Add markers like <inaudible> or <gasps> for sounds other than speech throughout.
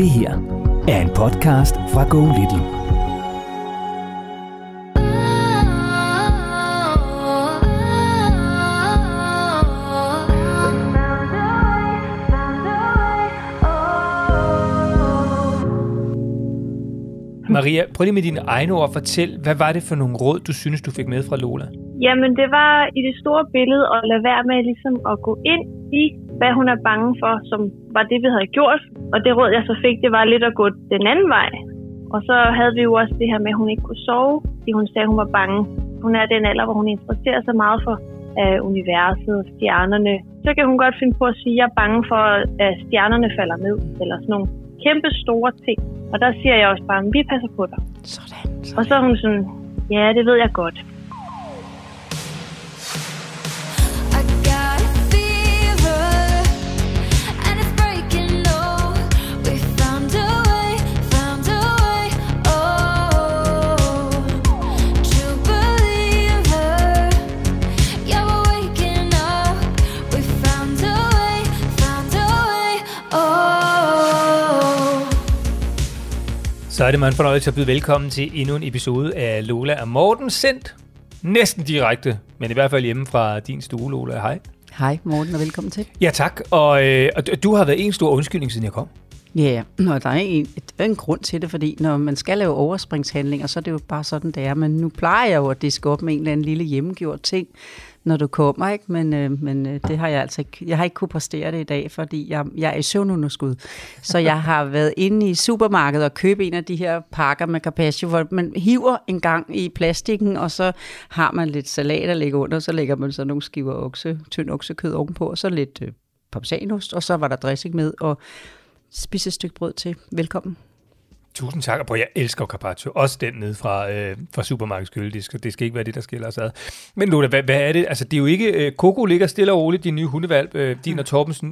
Det her er en podcast fra Go Little. Maria, prøv lige med dine egne ord at fortælle, hvad var det for nogle råd, du synes, du fik med fra Lola? Jamen, det var i det store billede at lade være med ligesom at gå ind i, hvad hun er bange for, som var det, vi havde gjort. Og det råd, jeg så fik, det var lidt at gå den anden vej. Og så havde vi jo også det her med, at hun ikke kunne sove, fordi hun sagde, at hun var bange. Hun er den alder, hvor hun interesserer sig meget for uh, universet og stjernerne. Så kan hun godt finde på at sige, at jeg er bange for, at stjernerne falder ned, eller sådan nogle kæmpe store ting. Og der siger jeg også bare, at vi passer på dig. Sådan, sådan. Og så er hun sådan, ja, det ved jeg godt. Så er det mig en fornøjelse at byde velkommen til endnu en episode af Lola og Morten, sendt næsten direkte, men i hvert fald hjemme fra din stue, Lola. Hej. Hej Morten, og velkommen til. Ja, tak. Og, øh, og du- har været en stor undskyldning, siden jeg kom. Ja, og der er en, der er en grund til det, fordi når man skal lave overspringshandlinger, så er det jo bare sådan, det er. Men nu plejer jeg jo at diske op med en eller anden lille hjemmegjort ting, når du kommer, ikke? Men, øh, men øh, det har jeg altså ikke, jeg har ikke kunne præstere det i dag, fordi jeg, jeg er i søvnunderskud. Så jeg <laughs> har været inde i supermarkedet og købe en af de her pakker med carpaccio, hvor man hiver en gang i plastikken, og så har man lidt salat, der ligger under, så lægger man så nogle skiver okse, tynd oksekød ovenpå, og så lidt øh, parmesanost, og så var der dressing med, og spise et stykke brød til. Velkommen. Tusind tak, og prøv, jeg elsker carpaccio. Også den ned fra, øh, fra supermarkedets køledisk. Det skal ikke være det, der skiller os ad. Men Lola, hvad, hvad er det? Altså, det er jo ikke... Øh, Coco ligger stille og roligt, din nye hundevalp. Øh, din og Torbens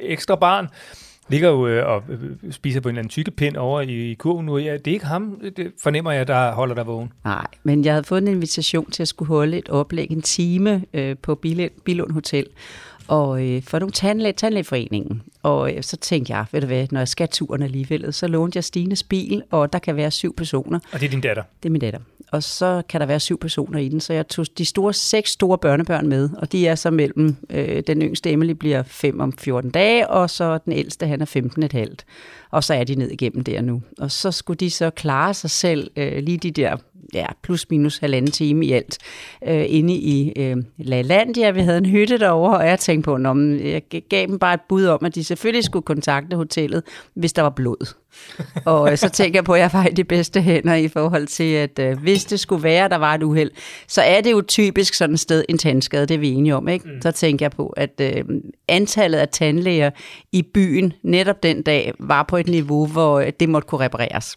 ekstra barn ligger jo øh, og øh, spiser på en eller anden tykkepind over i, i kurven nu. Ja, det er ikke ham, øh, det fornemmer jeg, der holder dig vågen. Nej, men jeg havde fået en invitation til at skulle holde et oplæg en time øh, på Bilund Hotel og øh, for nogle tandlæge, tandlægeforeningen. Og øh, så tænkte jeg, ved du hvad, når jeg skal turen alligevel, så lånte jeg Stines bil, og der kan være syv personer. Og det er din datter. Det er min datter. Og så kan der være syv personer i den, så jeg tog de store, seks store børnebørn med, og de er så mellem, øh, den yngste Emily bliver 5 om 14 dage, og så den ældste, han er 15 et halvt. Og så er de ned igennem der nu. Og så skulle de så klare sig selv øh, lige de der ja, plus minus halvanden time i alt, øh, inde i øh, La Landia. Vi havde en hytte derovre, og jeg tænkte på, når jeg gav dem bare et bud om, at de selvfølgelig skulle kontakte hotellet, hvis der var blod. <laughs> og øh, så tænker jeg på, at jeg var i de bedste hænder i forhold til, at øh, hvis det skulle være, der var et uheld, så er det jo typisk sådan et sted en tandskade, det er vi enige om. Ikke? Mm. Så tænker jeg på, at øh, antallet af tandlæger i byen netop den dag var på et niveau, hvor øh, det måtte kunne repareres.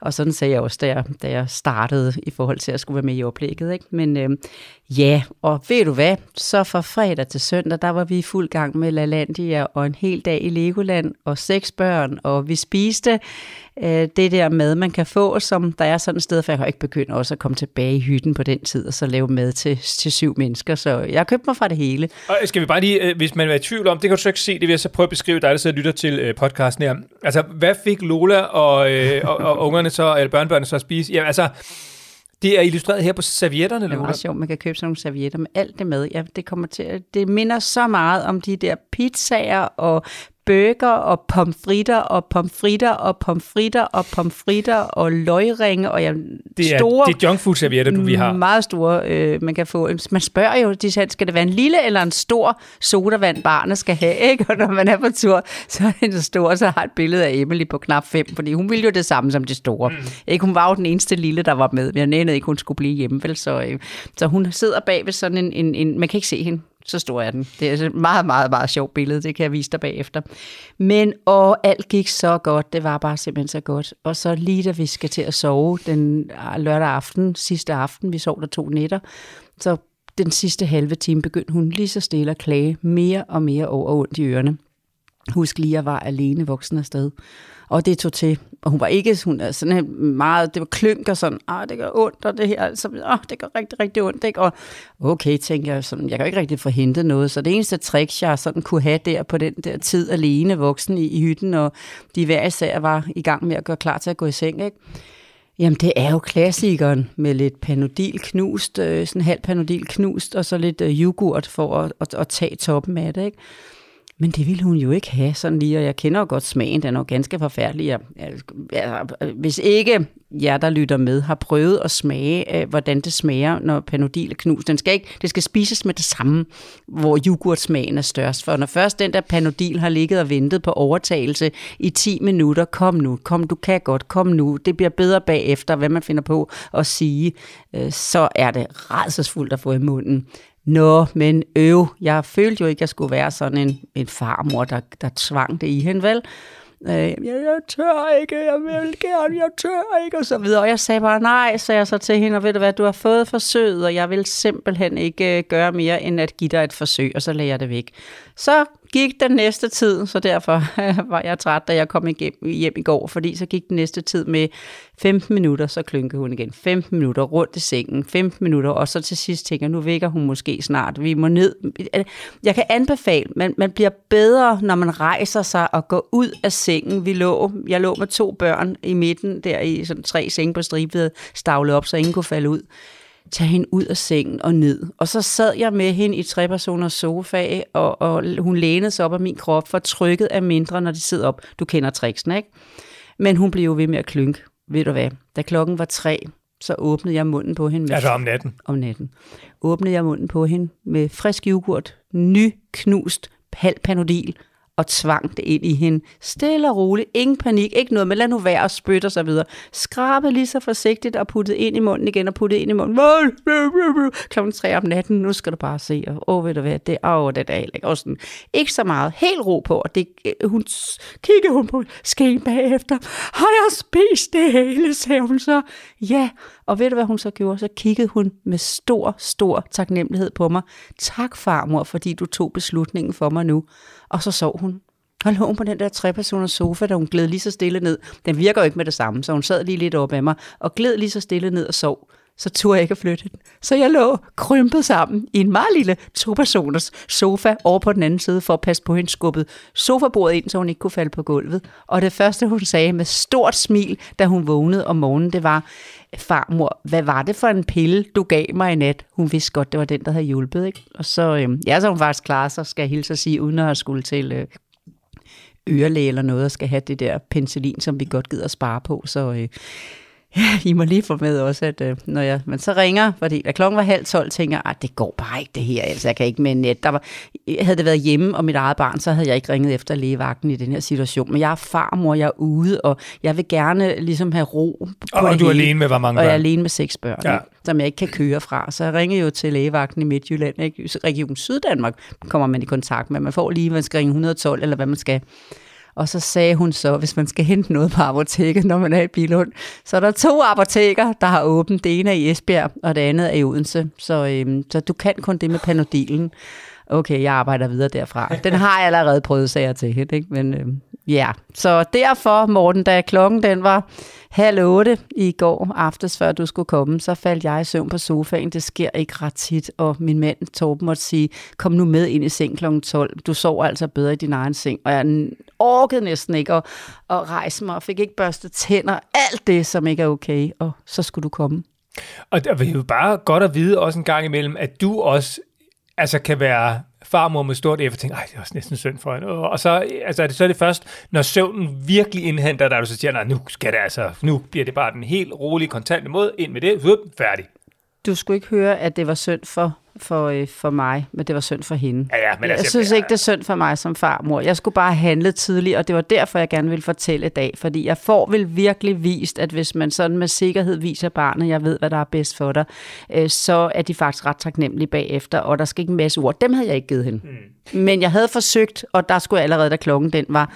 Og sådan sagde jeg også, da jeg, da jeg startede i forhold til at skulle være med i oplægget. Ikke? Men øh, ja, og ved du hvad, så fra fredag til søndag, der var vi i fuld gang med LaLandia og en hel dag i Legoland og seks børn, og vi spiste øh, det der mad, man kan få, som der er sådan et sted, for jeg kan ikke begynde også at komme tilbage i hytten på den tid, og så lave mad til, til syv mennesker. Så jeg har købt mig fra det hele. Og skal vi bare lige, øh, hvis man er i tvivl om, det kan du så ikke se, det vil jeg så prøve at beskrive dig, der sidder og lytter til øh, podcasten her. Altså, hvad fik Lola og, øh, og, og ungerne så, eller børnebørnene så at spise? Ja, altså, det er illustreret her på servietterne, Det er Lola. meget sjovt, man kan købe sådan nogle servietter med alt det med. Ja, det, kommer til, det minder så meget om de der pizzaer og burger og pomfritter og pomfritter og pomfritter og pomfritter og løgringe og ja, Det er, store, det er junkfood servietter, du vi har. meget store, øh, man kan få. Man spørger jo, de siger, skal det være en lille eller en stor sodavand, barnet skal have, <laughs> ikke? Og når man er på tur, så er det stor, så har et billede af Emily på knap 5, fordi hun ville jo det samme som de store. Mm. Ikke? Hun var jo den eneste lille, der var med. Jeg nænede ikke, hun skulle blive hjemme, vel? Så, øh, så hun sidder bag ved sådan en, en, en, man kan ikke se hende, så stor er den. Det er et meget, meget, meget sjovt billede, det kan jeg vise dig bagefter. Men, og alt gik så godt, det var bare simpelthen så godt. Og så lige da vi skal til at sove den ah, lørdag aften, sidste aften, vi sov der to nætter, så den sidste halve time begyndte hun lige så stille at klage mere og mere over ondt i ørerne. husk lige, at jeg var alene voksen afsted. Og det tog til. Og hun var ikke hun er sådan en meget, det var klønk og sådan, ah, det gør ondt, og det her, altså, ah, det gør rigtig, rigtig ondt, ikke? Og okay, tænker jeg, sådan, jeg kan jo ikke rigtig forhente noget, så det eneste trick, jeg sådan kunne have der på den der tid alene voksen i, i hytten, og de hver især var i gang med at gøre klar til at gå i seng, ikke? Jamen, det er jo klassikeren med lidt panodil knust, øh, sådan halv panodil knust, og så lidt øh, yoghurt for at, at, at tage toppen af det, ikke? Men det ville hun jo ikke have sådan lige, og jeg kender jo godt smagen, den er jo ganske forfærdelig. Jeg, jeg, jeg, hvis ikke jer, der lytter med, har prøvet at smage, øh, hvordan det smager, når panodil er knust. Den skal ikke, det skal spises med det samme, hvor yoghurtsmagen er størst. For når først den der panodil har ligget og ventet på overtagelse i 10 minutter, kom nu, kom, du kan godt, kom nu, det bliver bedre bagefter, hvad man finder på at sige, øh, så er det rædselsfuldt at få i munden. Nå, men øv, jeg følte jo ikke, at jeg skulle være sådan en, en farmor, der, der tvang det i hende, vel? Øh, jeg, jeg tør ikke, jeg vil gerne, jeg tør ikke, og så videre. Og jeg sagde bare nej, sagde jeg så til hende, og ved du hvad, du har fået forsøget, og jeg vil simpelthen ikke øh, gøre mere, end at give dig et forsøg, og så lagde jeg det væk. Så gik den næste tid, så derfor <laughs> var jeg træt, da jeg kom hjem i går, fordi så gik den næste tid med 15 minutter, så klynkede hun igen. 15 minutter rundt i sengen, 15 minutter, og så til sidst tænker jeg, nu vækker hun måske snart. Vi må ned. Jeg kan anbefale, man, man bliver bedre, når man rejser sig og går ud af sengen. Vi lå, jeg lå med to børn i midten, der i sådan tre senge på stribet, stavlet op, så ingen kunne falde ud tage hende ud af sengen og ned. Og så sad jeg med hende i trepersoners sofa, og, og hun lænede sig op af min krop, for trykket er mindre, når de sidder op. Du kender tricksene, ikke? Men hun blev jo ved med at klynke. Ved du hvad? Da klokken var tre, så åbnede jeg munden på hende. Med, Altså om natten. om natten. Åbnede jeg munden på hende med frisk yoghurt, nyknust halv panodil, og tvang det ind i hende. Stille og roligt, ingen panik, ikke noget, men lad nu være og spytte og så videre. Skrabe lige så forsigtigt og puttede ind i munden igen og puttede ind i munden. Klokken tre om natten, nu skal du bare se, og åh, ved du hvad, det er oh, det er ikke. Og sådan, ikke så meget, helt ro på, og det, øh, hun kigger hun på skeen bagefter. Har jeg spist det hele, sagde hun så. Ja, og ved du, hvad hun så gjorde? Så kiggede hun med stor, stor taknemmelighed på mig. Tak, farmor, fordi du tog beslutningen for mig nu. Og så sov hun. Og lå hun på den der trepersoners sofa, da hun gled lige så stille ned. Den virker jo ikke med det samme, så hun sad lige lidt op af mig, og gled lige så stille ned og sov. Så turde jeg ikke at flytte den. Så jeg lå krympet sammen i en meget lille topersoners sofa over på den anden side for at passe på hendes skubbet sofabordet ind, så hun ikke kunne falde på gulvet. Og det første, hun sagde med stort smil, da hun vågnede om morgenen, det var, farmor, hvad var det for en pille, du gav mig i nat? Hun vidste godt, det var den, der havde hjulpet, ikke? Og så, øh, ja, så hun faktisk klar, så skal jeg hilse at sige, uden at have skulle til øh, ørelæge eller noget, og skal have det der penicillin, som vi godt gider at spare på, så... Øh, Ja, I må lige få med også, at øh, når jeg, men så ringer, fordi da klokken var halv tolv, tænker jeg, at det går bare ikke det her, altså jeg kan ikke med net. Der var, havde det været hjemme og mit eget barn, så havde jeg ikke ringet efter lægevagten i den her situation. Men jeg er farmor, jeg er ude, og jeg vil gerne ligesom have ro på Og, og du er alene med hvor mange Og jeg er børn? alene med seks børn, Ja. ja. som jeg ikke kan køre fra. Så jeg ringede jo til lægevagten i Midtjylland, ikke? Region Syddanmark kommer man i kontakt med. Man får lige, man skal ringe 112, eller hvad man skal. Og så sagde hun så, hvis man skal hente noget på apoteket, når man er i Bilund, så er der to apoteker, der har åbent. Det ene er i Esbjerg, og det andet er i Odense. Så, øhm, så du kan kun det med panodilen. Okay, jeg arbejder videre derfra. Den har jeg allerede prøvet, sager til hende. Ikke? Men øh, ja, så derfor, Morten, da klokken den var halv otte i går aftes, før du skulle komme, så faldt jeg i søvn på sofaen. Det sker ikke ret tit, og min mand Torben måtte sige, kom nu med ind i seng kl. 12. Du sover altså bedre i din egen seng. Og jeg orkede næsten ikke at, at rejse mig, og fik ikke børstet tænder. Alt det, som ikke er okay, og så skulle du komme. Og det er jo bare godt at vide også en gang imellem, at du også altså kan være farmor med stort F og tænker, ej, det er også næsten synd for hende. Og så, altså, er det så er det først, når søvnen virkelig indhenter dig, du så siger, nej, nu skal det altså, nu bliver det bare den helt rolige, kontante måde, ind med det, vup, færdig. Du skulle ikke høre, at det var synd for, for, øh, for mig, men det var synd for hende. Ja, ja, men jeg altså, synes ikke, det er synd for mig som farmor. Jeg skulle bare handle tidligt, og det var derfor, jeg gerne ville fortælle i dag. Fordi jeg får vel virkelig vist, at hvis man sådan med sikkerhed viser barnet, jeg ved, hvad der er bedst for dig, øh, så er de faktisk ret taknemmelige bagefter, og der skal ikke en masse ord. Dem havde jeg ikke givet hende. Mm. Men jeg havde forsøgt, og der skulle jeg allerede, da klokken den var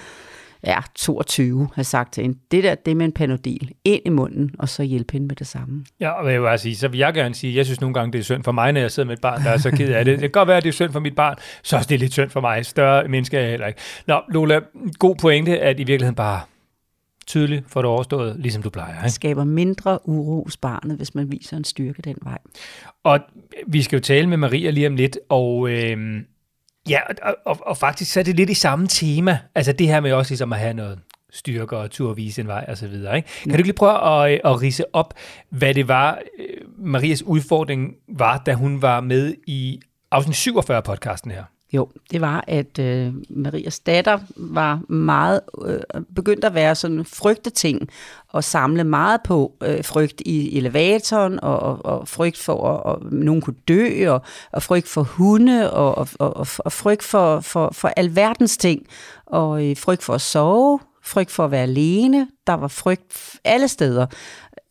ja, 22 har sagt til hende, det der, det er med en panodil, ind i munden, og så hjælpe hende med det samme. Ja, og jeg vil bare sige, så vil jeg gerne sige, jeg synes nogle gange, det er synd for mig, når jeg sidder med et barn, der er så ked af det. Det kan godt være, at det er synd for mit barn, så også det er lidt synd for mig. Større menneske er jeg heller ikke. Nå, Lola, god pointe, at i virkeligheden bare tydeligt får det overstået, ligesom du plejer. Ikke? skaber mindre uro hos barnet, hvis man viser en styrke den vej. Og vi skal jo tale med Maria lige om lidt, og øh, ja, og, og, og faktisk så er det lidt i samme tema. Altså det her med også ligesom at have noget styrke og tur vise en vej og så videre. Ikke? Kan du ikke lige prøve at, øh, at rise op, hvad det var, øh, Marias udfordring var, da hun var med i afsnit 47 af podcasten her? Jo, det var, at øh, Marias datter var meget øh, begyndt at være sådan frygteting og samle meget på øh, frygt i elevatoren og, og, og frygt for, at og nogen kunne dø og, og frygt for hunde og, og, og, og frygt for, for, for alverdens ting og øh, frygt for at sove, frygt for at være alene. Der var frygt alle steder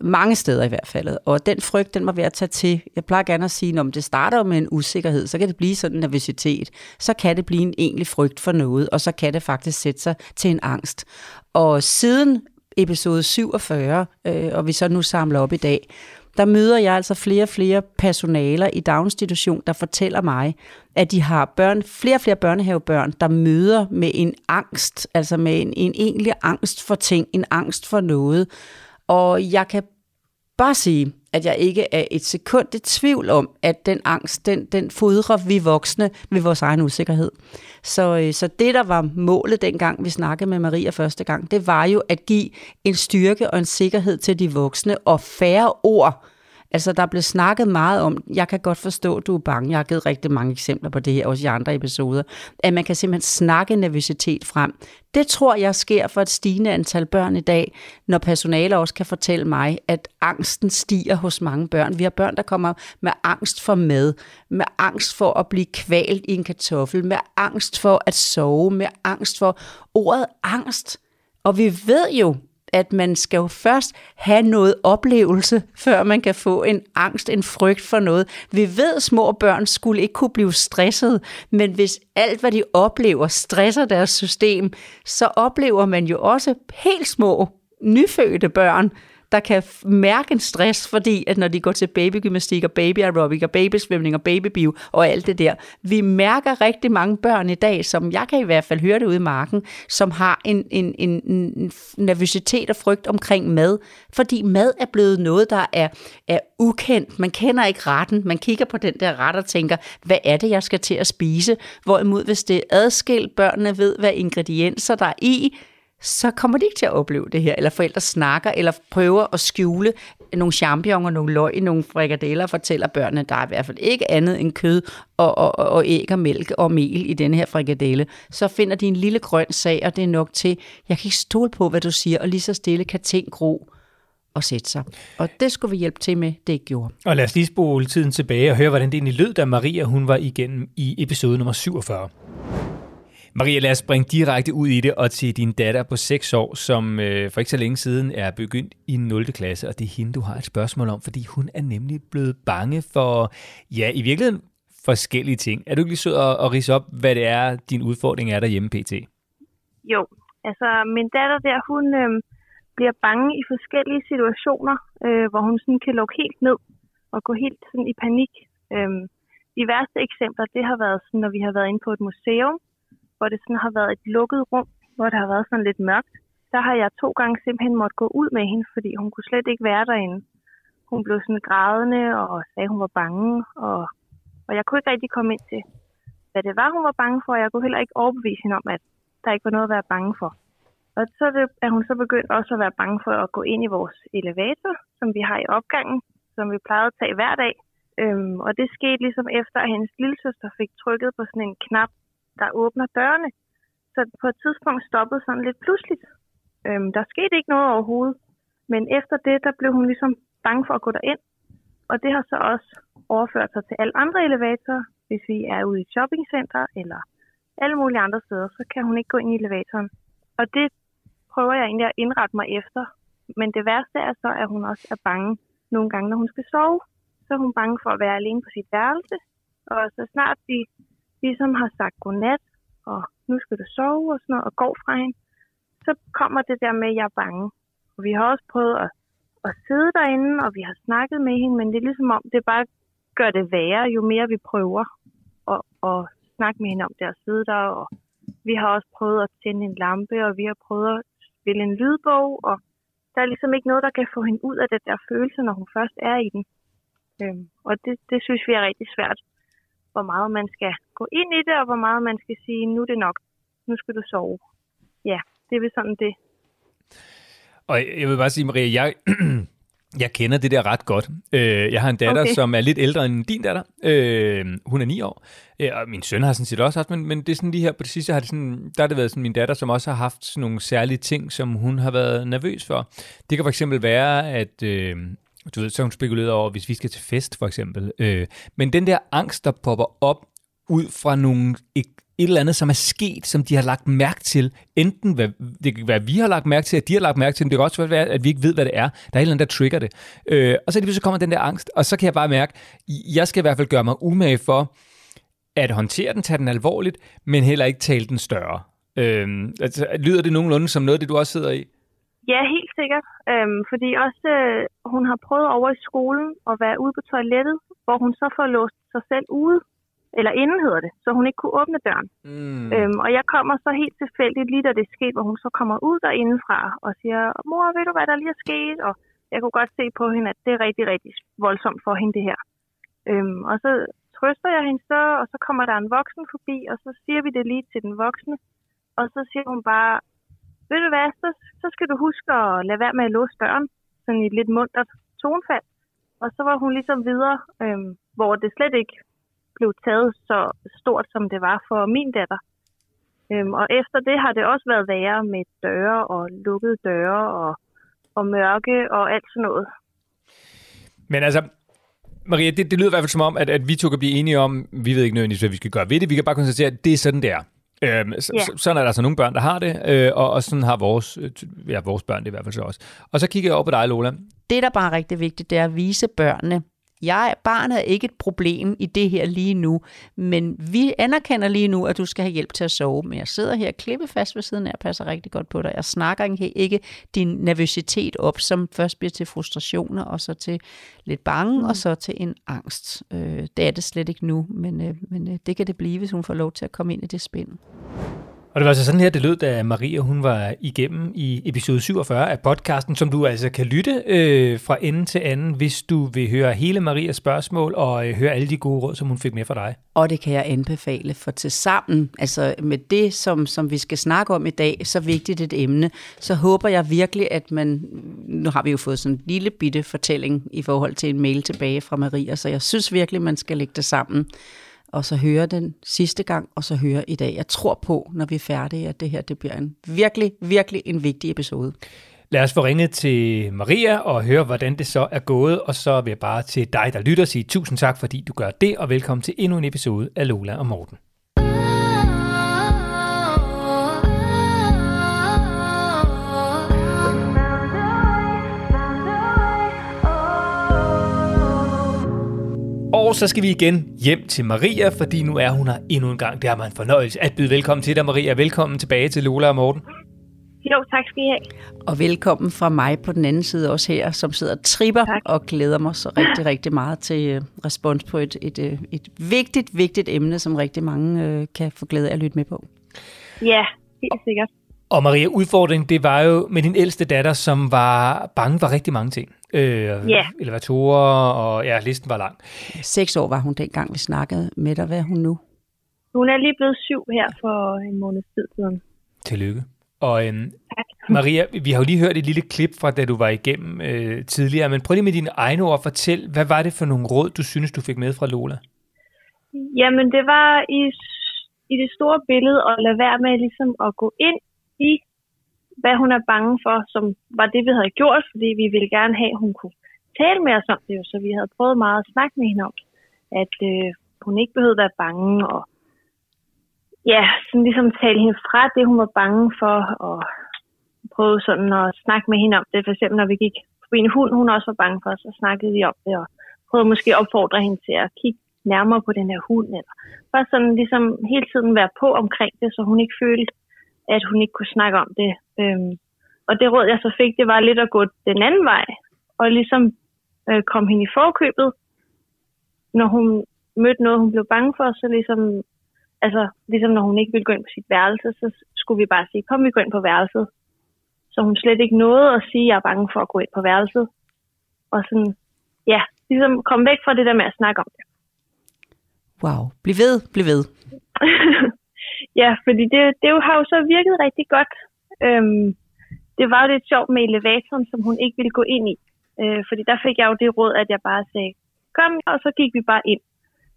mange steder i hvert fald. Og den frygt, den var ved at tage til. Jeg plejer gerne at sige, når det starter med en usikkerhed, så kan det blive sådan en nervøsitet. Så kan det blive en egentlig frygt for noget, og så kan det faktisk sætte sig til en angst. Og siden episode 47, øh, og vi så nu samler op i dag, der møder jeg altså flere og flere personaler i daginstitution, der fortæller mig, at de har børn, flere og flere børnehavebørn, der møder med en angst, altså med en, en egentlig angst for ting, en angst for noget. Og jeg kan bare sige, at jeg ikke er et sekund i tvivl om, at den angst, den, den fodrer vi voksne ved vores egen usikkerhed. Så, øh, så det, der var målet dengang, vi snakkede med Maria første gang, det var jo at give en styrke og en sikkerhed til de voksne, og færre ord. Altså, der blev snakket meget om, jeg kan godt forstå, at du er bange. Jeg har givet rigtig mange eksempler på det her, også i andre episoder, at man kan simpelthen snakke nervøsitet frem. Det tror jeg sker for et stigende antal børn i dag, når personale også kan fortælle mig, at angsten stiger hos mange børn. Vi har børn, der kommer med angst for mad, med angst for at blive kvalt i en kartoffel, med angst for at sove, med angst for ordet angst. Og vi ved jo, at man skal jo først have noget oplevelse, før man kan få en angst, en frygt for noget. Vi ved, at små børn skulle ikke kunne blive stresset, men hvis alt, hvad de oplever, stresser deres system, så oplever man jo også helt små, nyfødte børn, der kan mærke en stress, fordi at når de går til babygymnastik og baby aerobic og babysvømning og babybio og alt det der, vi mærker rigtig mange børn i dag, som jeg kan i hvert fald høre det ude i marken, som har en, en, en, en nervøsitet og frygt omkring mad, fordi mad er blevet noget, der er, er ukendt. Man kender ikke retten. Man kigger på den der ret og tænker, hvad er det, jeg skal til at spise? Hvorimod, hvis det er adskilt, børnene ved, hvad ingredienser der er i, så kommer de ikke til at opleve det her. Eller forældre snakker, eller prøver at skjule nogle champignoner, nogle løg, nogle frikadeller, fortæller børnene, der er i hvert fald ikke andet end kød og, og, og æg og mælk og mel i denne her frikadelle. Så finder de en lille grøn sag, og det er nok til, jeg kan ikke stole på, hvad du siger, og lige så stille kan ting gro og sætte sig. Og det skulle vi hjælpe til med, det ikke gjorde. Og lad os lige spole tiden tilbage og høre, hvordan det egentlig lød, da Maria hun var igennem i episode nummer 47. Maria, lad os springe direkte ud i det og til din datter på 6 år, som øh, for ikke så længe siden er begyndt i 0. klasse, og det er hende, du har et spørgsmål om, fordi hun er nemlig blevet bange for, ja, i virkeligheden forskellige ting. Er du ikke lige sød at, at rise op, hvad det er, din udfordring er derhjemme pt? Jo, altså min datter der, hun øh, bliver bange i forskellige situationer, øh, hvor hun sådan kan lukke helt ned og gå helt sådan i panik. Øh, de værste eksempler, det har været sådan, når vi har været inde på et museum, hvor det sådan har været et lukket rum, hvor det har været sådan lidt mørkt. Der har jeg to gange simpelthen måtte gå ud med hende, fordi hun kunne slet ikke være derinde. Hun blev sådan grædende og sagde, hun var bange, og, og jeg kunne ikke rigtig komme ind til, hvad det var, hun var bange for, og jeg kunne heller ikke overbevise hende om, at der ikke var noget at være bange for. Og så det, er hun så begyndt også at være bange for at gå ind i vores elevator, som vi har i opgangen, som vi plejede at tage hver dag. Øhm, og det skete ligesom efter, at hendes lille søster fik trykket på sådan en knap, der åbner dørene. Så på et tidspunkt stoppede sådan lidt pludseligt. Øhm, der skete ikke noget overhovedet. Men efter det, der blev hun ligesom bange for at gå derind. Og det har så også overført sig til alle andre elevatorer. Hvis vi er ude i et shoppingcenter eller alle mulige andre steder, så kan hun ikke gå ind i elevatoren. Og det prøver jeg egentlig at indrette mig efter. Men det værste er så, at hun også er bange nogle gange, når hun skal sove. Så er hun bange for at være alene på sit værelse. Og så snart de ligesom har sagt godnat, og nu skal du sove og sådan noget, og går fra hende, så kommer det der med, at jeg er bange. Og vi har også prøvet at, at sidde derinde, og vi har snakket med hende, men det er ligesom om, det bare gør det værre, jo mere vi prøver at, at snakke med hende om det at sidde der. Og vi har også prøvet at tænde en lampe, og vi har prøvet at spille en lydbog, og der er ligesom ikke noget, der kan få hende ud af den der følelse, når hun først er i den. Øhm, og det, det synes vi er rigtig svært, hvor meget man skal gå ind i det, og hvor meget man skal sige, nu er det nok, nu skal du sove. Ja, det er vel sådan det. Og jeg vil bare sige, Maria, jeg, <clears throat> jeg kender det der ret godt. Øh, Jeg har en datter, okay. Som er lidt ældre end din datter. Øh, Hun er ni år. Øh, Og min søn har sådan set også haft, men, men det er sådan lige her på det sidste, har det sådan, der har det været sådan min datter, som også har haft sådan nogle særlige ting, som hun har været nervøs for. Det kan for eksempel være, at øh, du ved, så hun spekuleret over, hvis vi skal til fest for eksempel. Øh, men den der angst, der popper op ud fra nogle et, et eller andet, som er sket, som de har lagt mærke til. Enten, hvad, det kan være, at vi har lagt mærke til, at de har lagt mærke til, men det kan også være, at vi ikke ved, hvad det er. Der er et eller andet, der trigger det. Øh, og så lige pludselig kommer den der angst, og så kan jeg bare mærke, jeg skal i hvert fald gøre mig umage for, at håndtere den, tage den alvorligt, men heller ikke tale den større. Øh, altså, lyder det nogenlunde som noget det, du også sidder i? Ja, helt sikkert. Øhm, fordi også øh, hun har prøvet over i skolen at være ude på toilettet, hvor hun så får låst sig selv ude, eller inden hedder det, så hun ikke kunne åbne døren. Mm. Øhm, og jeg kommer så helt tilfældigt lige da det er sket, hvor hun så kommer ud derindefra og siger, mor, ved du hvad der lige er sket? Og jeg kunne godt se på hende, at det er rigtig, rigtig voldsomt for hende det her. Øhm, og så trøster jeg hende så, og så kommer der en voksen forbi, og så siger vi det lige til den voksne. Og så siger hun bare, ved du hvad, så, så skal du huske at lade være med at låse døren, sådan i et lidt muntert tonfald. Og så var hun ligesom videre, øhm, hvor det slet ikke blev taget så stort, som det var for min datter. Øhm, og efter det har det også været værre med døre og lukkede døre og, og mørke og alt sådan noget. Men altså, Maria, det, det lyder i hvert fald som om, at, at vi to kan blive enige om, vi ved ikke nødvendigvis, hvad vi skal gøre ved det. Vi kan bare konstatere, at det er sådan, det er. Øhm, så, sådan er der altså nogle børn, der har det, øh, og, og sådan har vores, øh, ja, vores børn det i hvert fald så også. Og så kigger jeg over på dig, Lola. Det, der bare er rigtig vigtigt, det er at vise børnene, jeg, barnet er ikke et problem i det her lige nu, men vi anerkender lige nu, at du skal have hjælp til at sove. Men jeg sidder her klippe fast ved siden af og passer rigtig godt på dig. Jeg snakker ikke, ikke din nervøsitet op, som først bliver til frustrationer, og så til lidt bange, mm. og så til en angst. Øh, det er det slet ikke nu, men, øh, men øh, det kan det blive, hvis hun får lov til at komme ind i det spænd. Og det var altså sådan her, det lød, da Maria hun var igennem i episode 47 af podcasten, som du altså kan lytte øh, fra ende til anden, hvis du vil høre hele Marias spørgsmål og øh, høre alle de gode råd, som hun fik med fra dig. Og det kan jeg anbefale, for til sammen, altså med det, som, som vi skal snakke om i dag, så vigtigt et emne, så håber jeg virkelig, at man, nu har vi jo fået sådan en lille bitte fortælling i forhold til en mail tilbage fra Maria, så jeg synes virkelig, man skal lægge det sammen, og så høre den sidste gang, og så høre i dag. Jeg tror på, når vi er færdige, at det her det bliver en virkelig, virkelig en vigtig episode. Lad os få ringet til Maria og høre, hvordan det så er gået, og så vil jeg bare til dig, der lytter, sige tusind tak, fordi du gør det, og velkommen til endnu en episode af Lola og Morten. Og så skal vi igen hjem til Maria, fordi nu er hun her endnu en gang. Det er mig en fornøjelse at byde velkommen til dig, Maria. Velkommen tilbage til Lola og Morten. Jo, tak skal I have. Og velkommen fra mig på den anden side også her, som sidder og tripper Tak. og glæder mig så rigtig, rigtig meget til øh, respons på et, et, øh, et vigtigt, vigtigt emne, som rigtig mange øh, kan få glæde af at lytte med på. Ja, helt sikkert. Og Maria, udfordringen, det var jo med din ældste datter, som var bange for rigtig mange ting. Øh, Ja. Elevatorer, og ja, listen var lang. Seks år var hun dengang, vi snakkede med dig. Hvad er hun nu? Hun er lige blevet syv her for en måneds tid siden. Tillykke. Og øhm, Tak. Maria, vi har jo lige hørt et lille klip fra, da du var igennem øh, tidligere, men prøv lige med dine egne ord at fortæl, hvad var det for nogle råd, du synes, du fik med fra Lola? Jamen, det var i, i det store billede at lade være med ligesom at gå ind sige, hvad hun er bange for, som var det, vi havde gjort, fordi vi ville gerne have, at hun kunne tale med os om det, jo, så vi havde prøvet meget at snakke med hende om, at øh, hun ikke behøvede at være bange, og ja, sådan ligesom tale hende fra det, hun var bange for, og prøve sådan at snakke med hende om det, for eksempel når vi gik forbi en hund, hun også var bange for, så snakkede vi om det, og prøvede måske at opfordre hende til at kigge nærmere på den her hund, eller bare sådan ligesom hele tiden være på omkring det, så hun ikke følte, at hun ikke kunne snakke om det. Øhm, og det råd, jeg så fik, det var lidt at gå den anden vej, og ligesom øh, komme hende i forkøbet, når hun mødte noget, hun blev bange for, så ligesom, altså, ligesom når hun ikke ville gå ind på sit værelse, så skulle vi bare sige, kom vi gå ind på værelset. Så hun slet ikke nåede at sige, jeg er bange for at gå ind på værelset. Og sådan, ja, ligesom kom væk fra det der med at snakke om det. Wow. Bliv ved, bliv ved ja, fordi det, det har jo så virket rigtig godt. Øhm, det var jo lidt sjovt med elevatoren, som hun ikke ville gå ind i. Øh, fordi der fik jeg jo det råd, at jeg bare sagde, kom, og så gik vi bare ind.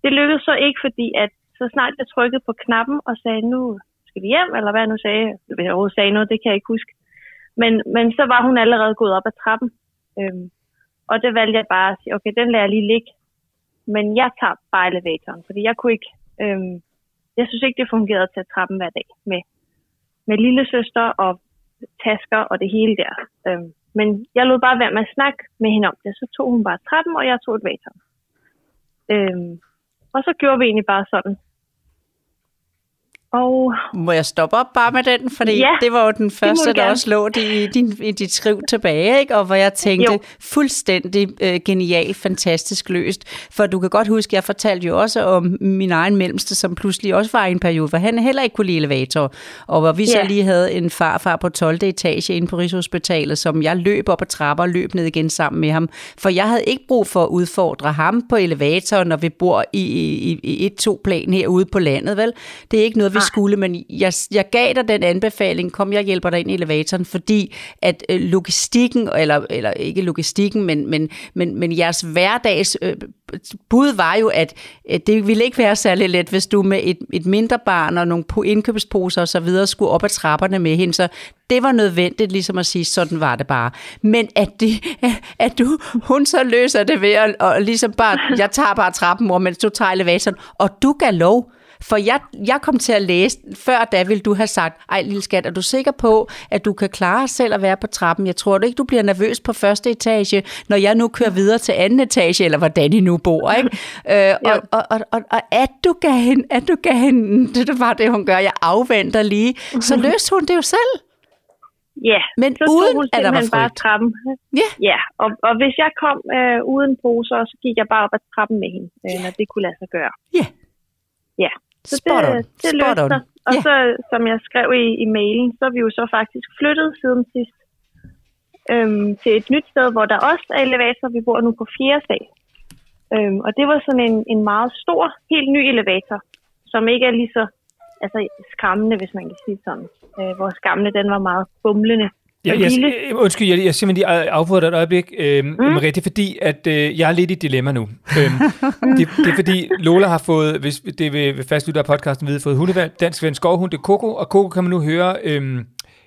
Det lykkedes så ikke, fordi at så snart jeg trykkede på knappen og sagde, nu skal vi hjem, eller hvad jeg nu sagde, hvis jeg overhovedet sagde noget, det kan jeg ikke huske. Men, men så var hun allerede gået op ad trappen. Øhm, og det valgte jeg bare at sige, okay, den lader jeg lige ligge. Men jeg tager bare elevatoren, fordi jeg kunne ikke, øhm, jeg synes ikke, det fungerede at tage trappen hver dag med, med lille søster og tasker og det hele der. Øhm, men jeg lod bare være med at snakke med hende om det. Så tog hun bare trappen, og jeg tog elevatoren. Øhm, og så gjorde vi egentlig bare sådan. Og Må jeg stoppe op bare med den? Fordi Ja, det var jo den første, der også lå i, din, i dit skriv tilbage, ikke? og hvor jeg tænkte Jo. fuldstændig øh, genial, fantastisk løst. For du kan godt huske, jeg fortalte jo også om min egen mellemste, som pludselig også var i en periode, hvor han heller ikke kunne lide elevator. Og hvor vi så Ja. lige havde en farfar på 12. etage inde på Rigshospitalet, som jeg løb op ad trapper og løb ned igen sammen med ham. For jeg havde ikke brug for at udfordre ham på elevatoren, når vi bor i, i, i et-to plan herude på landet, vel? Det er ikke noget, vi skulle, men jeg, jeg gav dig den anbefaling, kom jeg hjælper dig ind i elevatoren, fordi at øh, logistikken, eller, eller ikke logistikken, men, men, men, men jeres hverdags øh, bud var jo, at øh, det ville ikke være særlig let, hvis du med et, et mindre barn og nogle po- indkøbsposer og så videre skulle op ad trapperne med hende, så det var nødvendigt ligesom at sige, sådan var det bare. Men at, det, <laughs> at du, hun så løser det ved at og ligesom bare, jeg tager bare trappen, mor, mens du tager elevatoren, og du gav lov. For jeg, jeg kom til at læse, før da ville du have sagt, ej lille skat, er du sikker på, at du kan klare selv at være på trappen? Jeg tror du ikke, du bliver nervøs på første etage, når jeg nu kører videre til anden etage, eller hvordan I nu bor, ikke? Øh, og, og, og, og, og, at du gav hende, at du gav hende, det bare det, hun gør, jeg afventer lige, så <laughs> løste hun det jo selv. ja, Men så uden, hun at der var bare trappen. Ja. Ja, og, og hvis jeg kom øh, uden poser, så gik jeg bare op ad trappen med hende, øh, når det kunne lade sig gøre. Ja. Ja, så Spot on. det, det Spot on. Og Ja. så, som jeg skrev i, i mailen, så er vi jo så faktisk flyttet siden sidst øhm, til et nyt sted, hvor der også er elevator. Vi bor nu på fjerde sal. Øhm, og det var sådan en, en meget stor, helt ny elevator, som ikke er lige så altså, skræmmende, hvis man kan sige det sådan. Øh, vores gamle, den var meget bumlende. Jeg, jeg, jeg, undskyld, jeg, jeg simpelthen lige afbryder dig et øjeblik, øh, mm. Marie. Det er fordi, at øh, jeg er lidt i dilemma nu. Øhm, <laughs> det, det er fordi, Lola har fået, hvis det vil, vil fastlytte af podcasten vide, fået hundevalg, dansk ven skovhund, det er Coco, og Coco kan man nu høre, øh,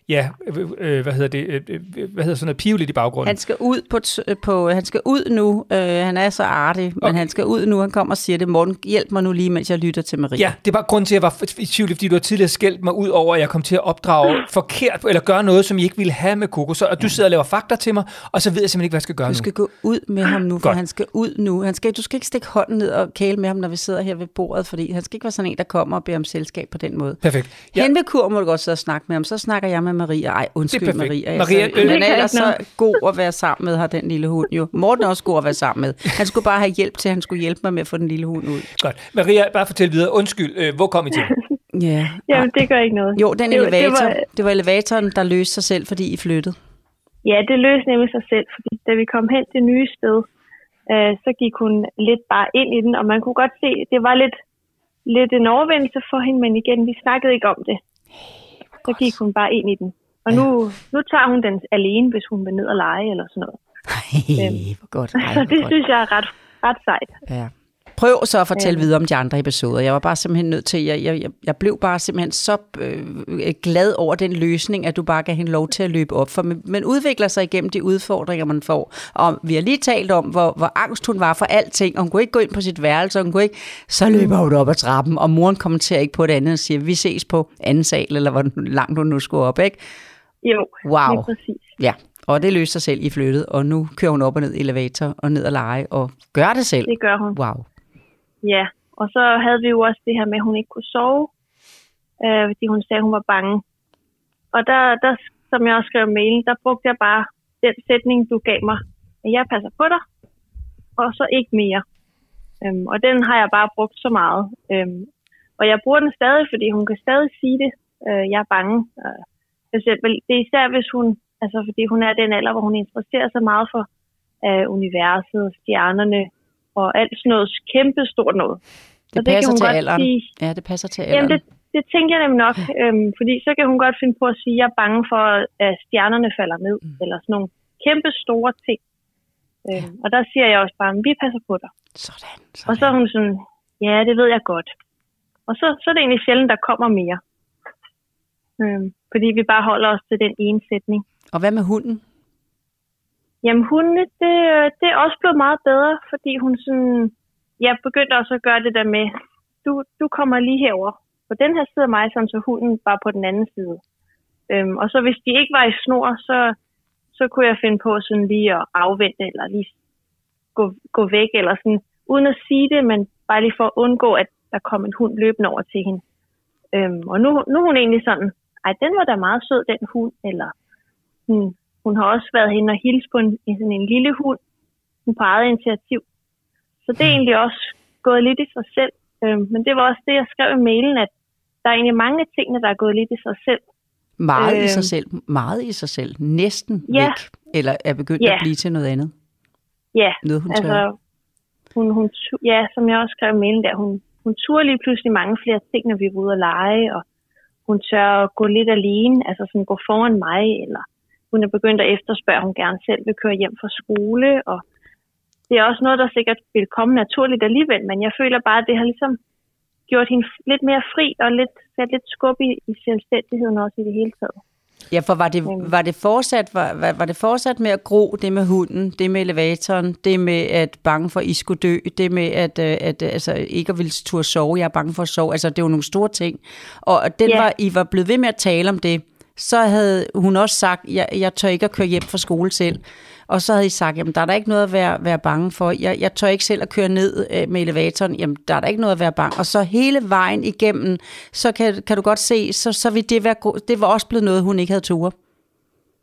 ja, øh, øh, hvad hedder det, øh, øh, hvad hedder sådan noget piveligt i baggrunden. Han skal ud på, t- på han skal ud nu. Øh, han er så artig, men Og- han skal ud nu. Han kommer og siger det. Morten, hjælp mig nu lige, mens jeg lytter til Marie. Ja, det er bare grund til, at jeg var i tvivl, fordi du har tidligere skældt mig ud over, at jeg kom til at opdrage <clears throat> forkert, eller gøre noget, som I ikke ville have med Coco. Så, og du sidder og laver fakta til mig, og så ved jeg simpelthen ikke, hvad jeg skal gøre Du nu. skal gå ud med ham nu, for Godt. han skal ud nu. Han skal, du skal ikke stikke hånden ned og kæle med ham, når vi sidder her ved bordet, fordi han skal ikke være sådan en, der kommer og beder om selskab på den måde. Perfekt. Ja. Hen ved kur må du godt sidde og snakke med ham. Så snakker jeg med Maria. Ej, undskyld Det er. Maria. Maria, altså, øh, men ellers så god at være sammen med, har den lille hund jo. Morten er også god at være sammen med. Han skulle bare have hjælp til, at han skulle hjælpe mig med at få den lille hund ud. Godt. Maria, bare fortæl videre. Undskyld, øh, hvor kom I til? <laughs> Ja. Jamen, det gør ikke noget. Jo, den Det elevator. Det var- var, det var elevatoren, der løste sig selv, fordi I flyttede. Ja, det løste nemlig sig selv, fordi da vi kom hen til nye sted, øh, så gik hun lidt bare ind i den, og man kunne godt se, det var lidt, lidt en overvindelse for hende, men igen, vi snakkede ikke om det. Så gik hun bare ind i den. Og nu, nu tager hun den alene, hvis hun vil ned og lege eller sådan noget. Ej, hvor godt. Ej, <laughs> Så hvor det godt. synes jeg er ret, ret sejt. Ja. Prøv så at fortælle videre om de andre episoder. Jeg var bare simpelthen nødt til, jeg, jeg, jeg- jeg blev bare simpelthen så øh, glad over den løsning, at du bare gav hende lov til at løbe op. For man, man udvikler sig igennem de udfordringer, man får. Og vi har lige talt om, hvor, hvor angst hun var for alting, og hun kunne ikke gå ind på sit værelse, og hun kunne ikke, så løber hun op ad trappen, og moren kommenterer ikke på det andet og siger, vi ses på anden sal, eller hvor langt hun nu skulle op, ikke? Jo, Wow. lige præcis. Ja, og det løste sig selv i flyttet, og nu kører hun op og ned i elevator, og ned og lege, og gør det selv. Det gør hun. Wow. Ja, og så havde vi jo også det her med, at hun ikke kunne sove, øh, fordi hun sagde, at hun var bange. Og der, der, som jeg også skrev mailen, der brugte jeg bare den sætning, du gav mig. At jeg passer på dig, og så ikke mere. Øhm, og den har jeg bare brugt så meget. Øhm, og jeg bruger den stadig, fordi hun kan stadig sige det. Øh, jeg er bange. Øh, for eksempel, det er især, hvis hun, altså fordi hun er den alder, hvor hun interesserer sig meget for øh, universet, stjernerne og alt sådan noget kæmpe stort noget. Det Og det kan passer hun til alderen. sige. Ja, det passer til Jamen, alderen. det, det tænker jeg nemlig nok, øhm, fordi så kan hun godt finde på at sige, at jeg er bange for, at stjernerne falder ned, mm. eller sådan nogle kæmpe store ting. Øhm, og der siger jeg også bare, at vi passer på dig. Sådan, Og så er sådan. hun sådan, ja, det ved jeg godt. Og så, så er det egentlig sjældent, der kommer mere. Øhm, fordi vi bare holder os til den ene sætning. Og hvad med hunden? Jamen hundene, det, det er også blevet meget bedre, fordi hun sådan, jeg begyndte også at gøre det der med, du, du kommer lige herover på den her side af mig, sådan så hunden var på den anden side. Øhm, og så hvis de ikke var i snor, så, så kunne jeg finde på sådan lige at afvente, eller lige gå, gå væk, eller sådan, uden at sige det, men bare lige for at undgå, at der kom en hund løbende over til hende. Øhm, og nu, nu er hun egentlig sådan, ej, den var da meget sød, den hund, eller hmm, hun har også været henne og hilse på en, sådan en lille hund, hun på eget initiativ. Så det er egentlig også gået lidt i sig selv. Øhm, men det var også det, jeg skrev i mailen, at der er egentlig mange ting, der er gået lidt i sig selv. Meget i Øhm. sig selv. Meget i sig selv. Næsten Ja. væk. Eller er begyndt Ja. at blive til noget andet. Ja, Noget, hun tør. altså, hun, hun, ja, som jeg også skrev i mailen der, hun, hun turde lige pludselig mange flere ting, når vi var ude at lege, og hun tør at gå lidt alene, altså sådan gå foran mig, eller hun er begyndt at efterspørge, at hun gerne selv vil køre hjem fra skole, og det er også noget, der sikkert vil komme naturligt alligevel, men jeg føler bare, at det har ligesom gjort hende lidt mere fri, og lidt, sat lidt skub i, i selvstændigheden også i det hele taget. Ja, for var det, var det, fortsat, var, var, var det fortsat med at gro, det med hunden, det med elevatoren, det med at bange for, at I skulle dø, det med at, øh, at øh, altså, ikke at ville turde sove, jeg er bange for at sove, altså det var nogle store ting. Og den Ja. var, I var blevet ved med at tale om det, så havde hun også sagt, jeg, jeg tør ikke at køre hjem fra skole selv. Og så havde I sagt, jamen der er der ikke noget at være, være bange for. Jeg, jeg tør ikke selv at køre ned øh, med elevatoren. Jamen der er der ikke noget at være bange. Og så hele vejen igennem, så kan, kan du godt se, så, så vil det være, det var også blevet noget, hun ikke havde tur.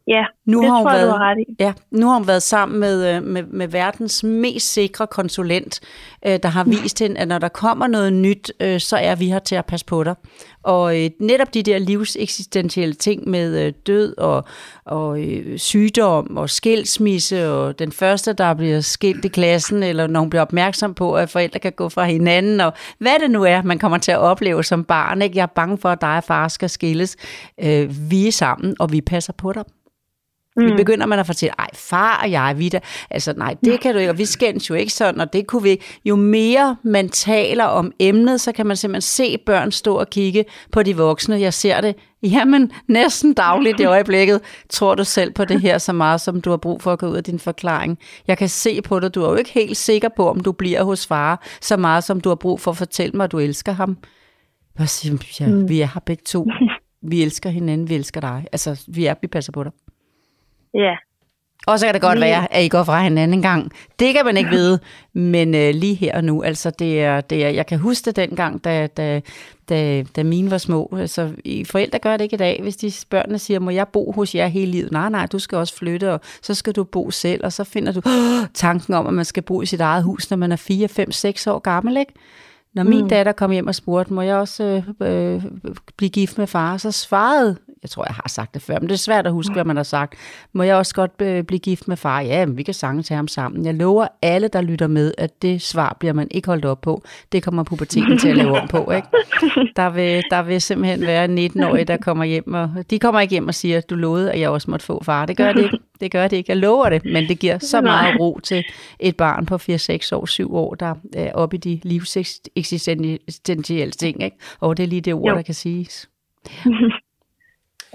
Ja, Nu det har hun tror været, du har ret i. Ja, nu har hun været sammen med, øh, med, med verdens mest sikre konsulent, øh, der har vist hende, at når der kommer noget nyt, øh, så er vi her til at passe på dig. Og øh, netop de der livseksistentielle ting med øh, død og, og øh, sygdom og skilsmisse, og den første, der bliver skilt i klassen, eller når hun bliver opmærksom på, at forældre kan gå fra hinanden, og hvad det nu er, man kommer til at opleve som barn. Ikke? Jeg er bange for, at dig og far skal skilles. Øh, vi er sammen, og vi passer på dig. Mm. Vi begynder man at fortælle, ej, far og jeg, vi der, altså nej, det kan du ikke, og vi skændes jo ikke sådan, og det kunne vi ikke. Jo mere man taler om emnet, så kan man simpelthen se børn stå og kigge på de voksne. Jeg ser det, jamen, næsten dagligt i <laughs> øjeblikket. Tror du selv på det her så meget, som du har brug for at gå ud af din forklaring? Jeg kan se på dig, du er jo ikke helt sikker på, om du bliver hos far, så meget som du har brug for at fortælle mig, at du elsker ham. Jeg siger, ja, vi er her begge to. <laughs> Vi elsker hinanden, vi elsker dig. Altså, vi er, vi passer på dig. Ja, Og så kan det godt være, at I går fra hinanden en gang. Det kan man ikke vide, men øh, lige her og nu, altså det er, det er, jeg kan huske det dengang, da, da, da, da mine var små. Altså, forældre gør det ikke i dag, hvis de børnene siger, må jeg bo hos jer hele livet? Nej, nej, du skal også flytte, og så skal du bo selv, og så finder du øh, <gasps> tanken om, at man skal bo i sit eget hus, når man er 4, 5, 6 år gammel, ikke? Når min mm. datter kom hjem og spurgte, må jeg også øh, øh, blive gift med far, så svarede, jeg tror, jeg har sagt det før, men det er svært at huske, hvad man har sagt, må jeg også godt øh, blive gift med far? Ja, men vi kan sagtens have ham sammen. Jeg lover alle, der lytter med, at det svar bliver man ikke holdt op på. Det kommer puberteten til at lave om på, ikke? <laughs> Der vil, der vil simpelthen være en 19-årig, der kommer hjem, og de kommer ikke hjem og siger, du lovede, at jeg også måtte få far. Det gør det ikke. Det gør det ikke. Jeg lover det, men det giver <laughs> så meget ro til et barn på 4, 6 år, 7 år, der er oppe i de livseksistentielle ting, ikke? Og det er lige det ord, Jo. der kan siges. <laughs>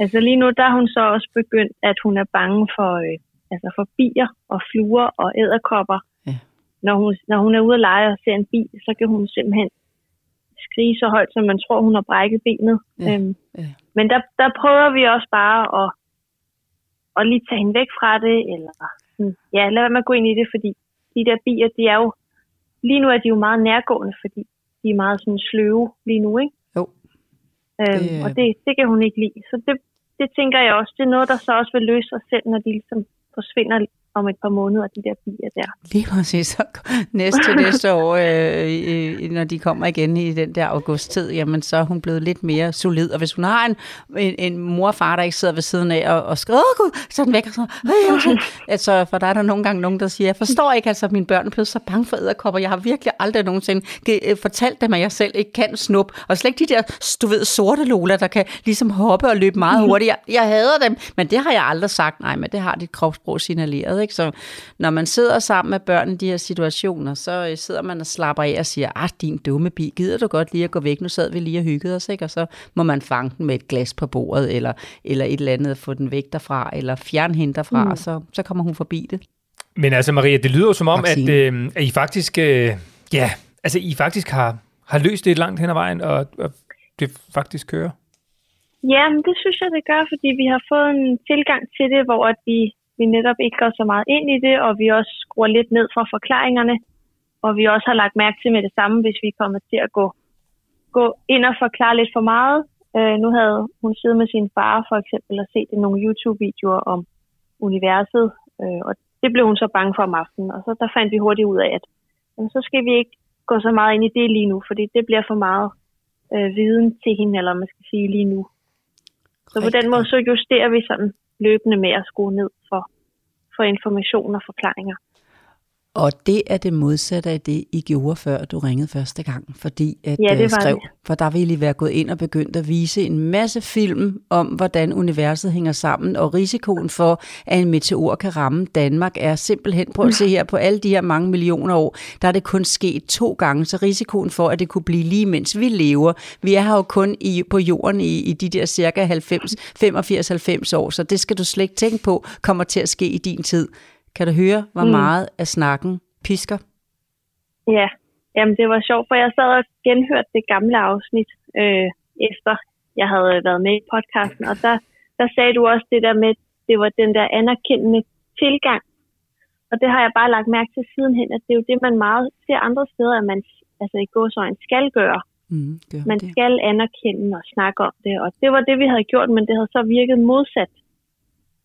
Altså lige nu, der er hun så også begyndt, at hun er bange for, øh, altså for bier og fluer og æderkopper. Ja. Når, hun, når hun er ude at lege og ser en bi, så kan hun simpelthen skrige så højt, som man tror, hun har brækket benet. Ja, Øhm, ja. Men der, der prøver vi også bare at, at lige tage hende væk fra det, eller sådan, ja, lad være med at gå ind i det, fordi de der bier, de er jo, lige nu er de jo meget nærgående, fordi de er meget sådan sløve lige nu, ikke? Jo. Øhm, Det Og det, det kan hun ikke lide. Så det, det tænker jeg også, det er noget, der så også vil løse sig selv, når de ligesom forsvinder om et par måneder, de der bier der. Lige præcis. Så næste næste år, øh, når de kommer igen i den der augusttid, jamen så er hun blevet lidt mere solid. Og hvis hun har en, en, en mor og far, der ikke sidder ved siden af og, og skriver, åh gud, så er den væk. Og så, øh, øh, øh." altså, for der er der nogle gange nogen, der siger, jeg forstår ikke, altså mine børn blevet så bange for æderkopper. Jeg har virkelig aldrig nogensinde ge- øh, fortalt dem, at jeg selv ikke kan snup. Og slet ikke de der, du ved, sorte lola, der kan ligesom hoppe og løbe meget hurtigt. Jeg, jeg hader dem, men det har jeg aldrig sagt. Nej, men det har dit kropssprog signaleret. Ikke? Så når man sidder sammen med børn i de her situationer, så øh, sidder man og slapper af og siger, ah, din dumme bi, gider du godt lige at gå væk? Nu sad vi lige og hyggede os, ikke? Og så må man fange den med et glas på bordet, eller, eller et eller andet, få den væk derfra, eller fjerne hende derfra, mm. og så, så kommer hun forbi det. Men altså, Maria, det lyder jo som om, at, øh, at I faktisk, øh, ja, altså, I faktisk har, har løst det langt hen ad vejen, og, og det faktisk kører. Ja, men det synes jeg, det gør, fordi vi har fået en tilgang til det, hvor at vi, vi netop ikke går så meget ind i det, og vi også skruer lidt ned fra forklaringerne, og vi også har lagt mærke til med det samme, hvis vi kommer til at gå, gå ind og forklare lidt for meget. Øh, nu havde hun siddet med sin far for eksempel og set nogle YouTube-videoer om universet, øh, og det blev hun så bange for om aftenen, og så der fandt vi hurtigt ud af, at jamen, så skal vi ikke gå så meget ind i det lige nu, fordi det bliver for meget øh, viden til hende, eller man skal sige lige nu. Så på den måde så justerer vi sådan løbende med at skrue ned for, for information og forklaringer. Og det er det modsatte af det, I gjorde før du ringede første gang, fordi at Ja, det øh, var skrev, det. for der ville I være gået ind og begyndt at vise en masse film om, hvordan universet hænger sammen, og risikoen for, at en meteor kan ramme Danmark er simpelthen, prøv at se her, på alle de her mange millioner år, der er det kun sket to gange, så risikoen for, at det kunne blive lige mens vi lever, vi er her jo kun i, på jorden i, i de der cirka 90, 85-90 år, så det skal du slet ikke tænke på, kommer til at ske i din tid. Kan du høre, hvor Mm. meget af snakken pisker? Ja, jamen det var sjovt, for jeg sad og genhørte det gamle afsnit, øh, efter jeg havde været med i podcasten, og der, der sagde du også det der med, det var den der anerkendende tilgang. Og det har jeg bare lagt mærke til sidenhen, at det er jo det, man meget ser andre steder, at man altså i gåsøjne skal gøre. Mm, gør Man det. skal anerkende og snakke om det, og det var det, vi havde gjort, men det havde så virket modsat.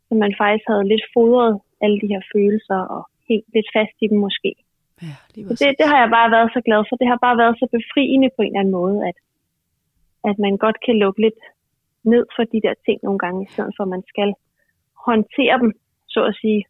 Så man faktisk havde lidt fodret alle de her følelser og helt lidt fast i dem måske. Ja, lige Så det, det har jeg bare været så glad for. Det har bare været så befriende på en eller anden måde, at, at man godt kan lukke lidt ned for de der ting nogle gange, i stedet for at man skal håndtere dem, så at sige.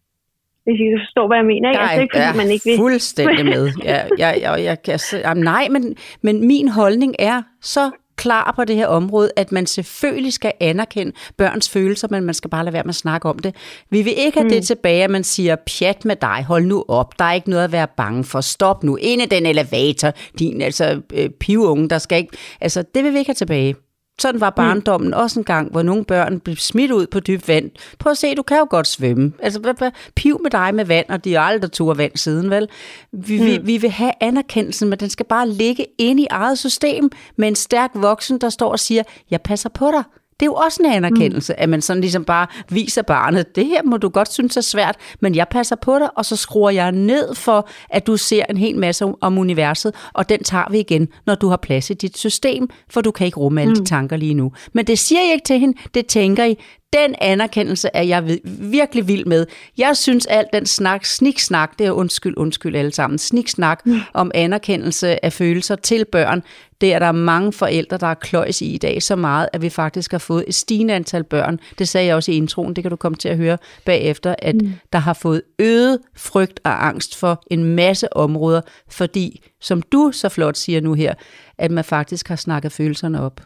Hvis I kan forstå, hvad jeg mener. Ikke? altså ikke, fordi jeg man ikke vil. fuldstændig med. Jeg, jeg, jeg, jeg kan, jamen, nej, men, men min holdning er så klar på det her område, at man selvfølgelig skal anerkende børns følelser, men man skal bare lade være med at snakke om det. Vi vil ikke have mm. det tilbage, at man siger, pjat med dig, hold nu op, der er ikke noget at være bange for, stop nu, ind i den elevator, din altså øh, pivunge, der skal ikke, altså det vil vi ikke have tilbage. Sådan var barndommen mm. også en gang, hvor nogle børn blev smidt ud på dyb vand. Prøv at se, du kan jo godt svømme. Altså, hvad, hvad, piv med dig med vand, og de har aldrig tog vand siden, vel? Vi, mm. vi, vi vil have anerkendelsen, men den skal bare ligge inde i eget system med en stærk voksen, der står og siger, jeg passer på dig. Det er jo også en anerkendelse, mm. at man sådan ligesom bare viser barnet, det her må du godt synes er svært, men jeg passer på dig, og så skruer jeg ned for, at du ser en hel masse om, universet, og den tager vi igen, når du har plads i dit system, for du kan ikke rumme alle mm. de tanker lige nu. Men det siger jeg ikke til hende, det tænker I. Den anerkendelse er jeg virkelig vild med. Jeg synes alt den snak, sniksnak, det er undskyld, undskyld alle sammen, sniksnak mm. om anerkendelse af følelser til børn, det er der mange forældre, der er kløjs i i dag så meget, at vi faktisk har fået et stigende antal børn. Det sagde jeg også i introen, det kan du komme til at høre bagefter, at mm. der har fået øget frygt og angst for en masse områder, fordi, som du så flot siger nu her, at man faktisk har snakket følelserne op,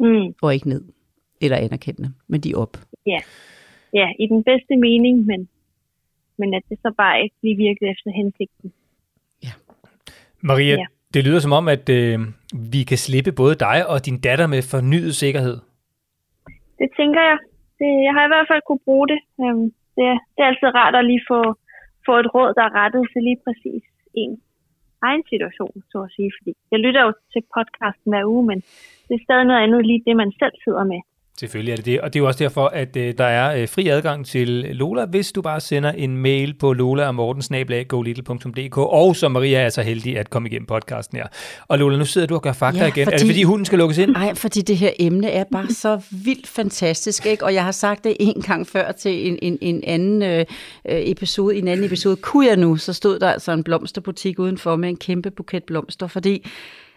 Mm. og ikke ned, eller anerkendende, men de op. Ja. ja, i den bedste mening, men, men at det så bare ikke lige virkede efter hensigten. Maria, Ja det lyder som om, at øh, vi kan slippe både dig og din datter med fornyet sikkerhed. Det tænker jeg. Det, jeg har i hvert fald kunne bruge det. Øhm, det, er- det er altid rart at lige få, få et råd, der er rettet til lige præcis en egen situation, så at sige. Fordi jeg lytter jo til podcasten hver uge, men det er stadig noget andet lige det, man selv sidder med. Selvfølgelig er det det, og det er jo også derfor, at øh, der er øh, fri adgang til Lola, hvis du bare sender en mail på lola og så Maria er så heldig at komme igennem podcasten her. Og Lola, nu sidder du og gør fakta Ja, igen. Er det fordi- fordi hunden skal lukkes ind? Nej, fordi det her emne er bare så vildt fantastisk, ikke? Og jeg har sagt det en gang før til en, en, en anden øh, øh, episode. I en anden episode kunne jeg nu, så stod der altså en blomsterbutik udenfor med en kæmpe buket blomster, fordi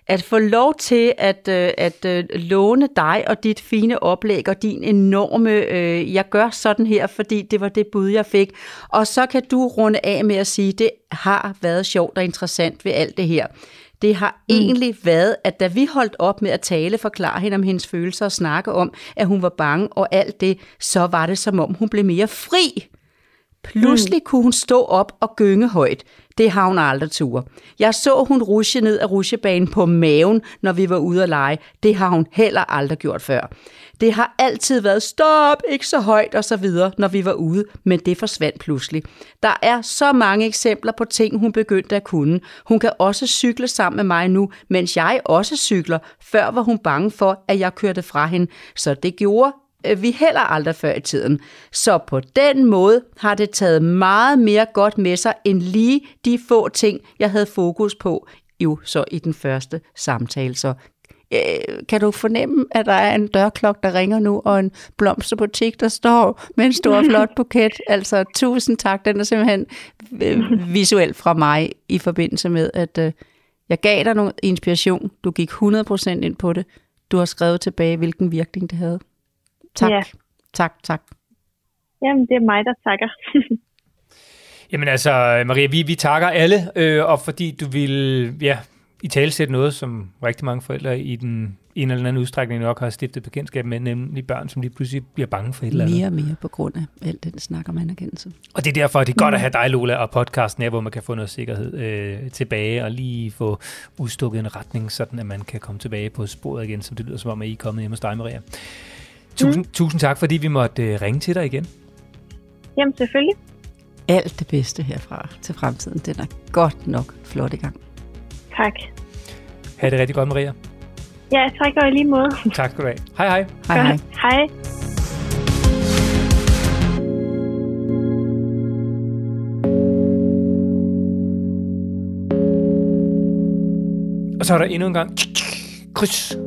at få lov til at, øh, at øh, låne dig og dit fine oplæg og din enorme, øh, jeg gør sådan her, fordi det var det bud, jeg fik. Og så kan du runde af med at sige, det har været sjovt og interessant ved alt det her. Det har mm. egentlig været, at da vi holdt op med at tale, forklare hende om hendes følelser og snakke om, at hun var bange og alt det, så var det som om hun blev mere fri. Pludselig mm. kunne hun stå op og gynge højt. Det har hun aldrig tur. Jeg så hun rushe ned af rusjebanen på maven, når vi var ude at lege. Det har hun heller aldrig gjort før. Det har altid været stop, ikke så højt og så videre, når vi var ude, men det forsvandt pludselig. Der er så mange eksempler på ting, hun begyndte at kunne. Hun kan også cykle sammen med mig nu, mens jeg også cykler. Før var hun bange for, at jeg kørte fra hende, så det gjorde vi heller aldrig før i tiden. Så på den måde har det taget meget mere godt med sig, end lige de få ting, jeg havde fokus på, jo så i den første samtale. Så øh, kan du fornemme, at der er en dørklok, der ringer nu, og en blomsterbutik, der står med en stor <laughs> flot buket? Altså, tusind tak. Den er simpelthen øh, visuelt fra mig i forbindelse med, at øh, jeg gav dig noget inspiration. Du gik 100% ind på det. Du har skrevet tilbage, hvilken virkning det havde. Tak. Ja. Tak, tak. Jamen, det er mig, der takker. <laughs> Jamen altså, Maria, vi, vi takker alle, øh, og fordi du vil ja, i tale sætte noget, som rigtig mange forældre i den en eller anden udstrækning nok har stiftet bekendtskab med, nemlig børn, som lige pludselig bliver bange for et eller andet. Mere og mere på grund af alt den snak om anerkendelse. Og det er derfor, det er godt at have dig, Lola, og podcasten her, hvor man kan få noget sikkerhed øh, tilbage, og lige få udstukket en retning, sådan at man kan komme tilbage på sporet igen, som det lyder som om, at I er kommet hjemme hos dig, Maria. Tusind, mm. tusind tak, fordi vi måtte øh, ringe til dig igen. Jamen, selvfølgelig. Alt det bedste herfra til fremtiden, den er godt nok flot i gang. Tak. Ha' det rigtig godt, Maria. Ja, tak og i lige måde. <laughs> Tak skal du have. Hej hej. Hej hej. Hej. Og så er der endnu en gang kryds.